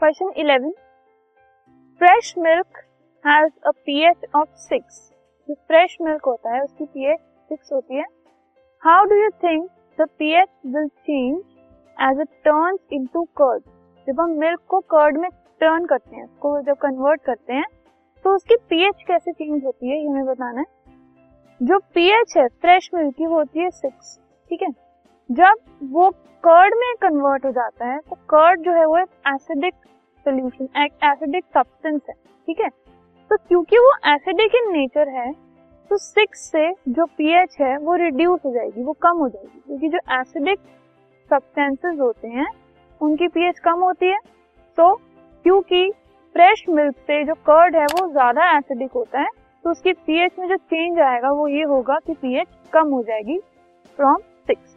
Question eleven fresh milk has a pH of six जो fresh milk होता है, उसकी पीएच सिक्स होती है. How do you think the pH will change as it turns into curd जब हम milk को कर्ड में टर्न करते हैं, उसको जब कन्वर्ट करते हैं तो उसकी पीएच कैसे चेंज होती है, ये हमें बताना है. जो पीएच है फ्रेश मिल्क की होती है सिक्स ठीक है? जब वो कर्ड में कन्वर्ट हो जाता है तो कर्ड जो है वो एक एसिडिक सोल्यूशन एसिडिक सब्सटेंस है, ठीक है? तो क्योंकि वो एसिडिक इन नेचर है तो सिक्स से जो पीएच है, वो रिड्यूस हो जाएगी, वो कम हो जाएगी, क्योंकि जो एसिडिक सब्सटेंसेस होते हैं, उनकी पीएच कम होती है। तो क्योंकि फ्रेश मिल्क से जो कर्ड है, वो ज़्यादा एसिडिक होता है तो उसकी पीएच में जो चेंज आएगा, वो ये होगा कि पीएच कम हो जाएगी फ्रॉम सिक्स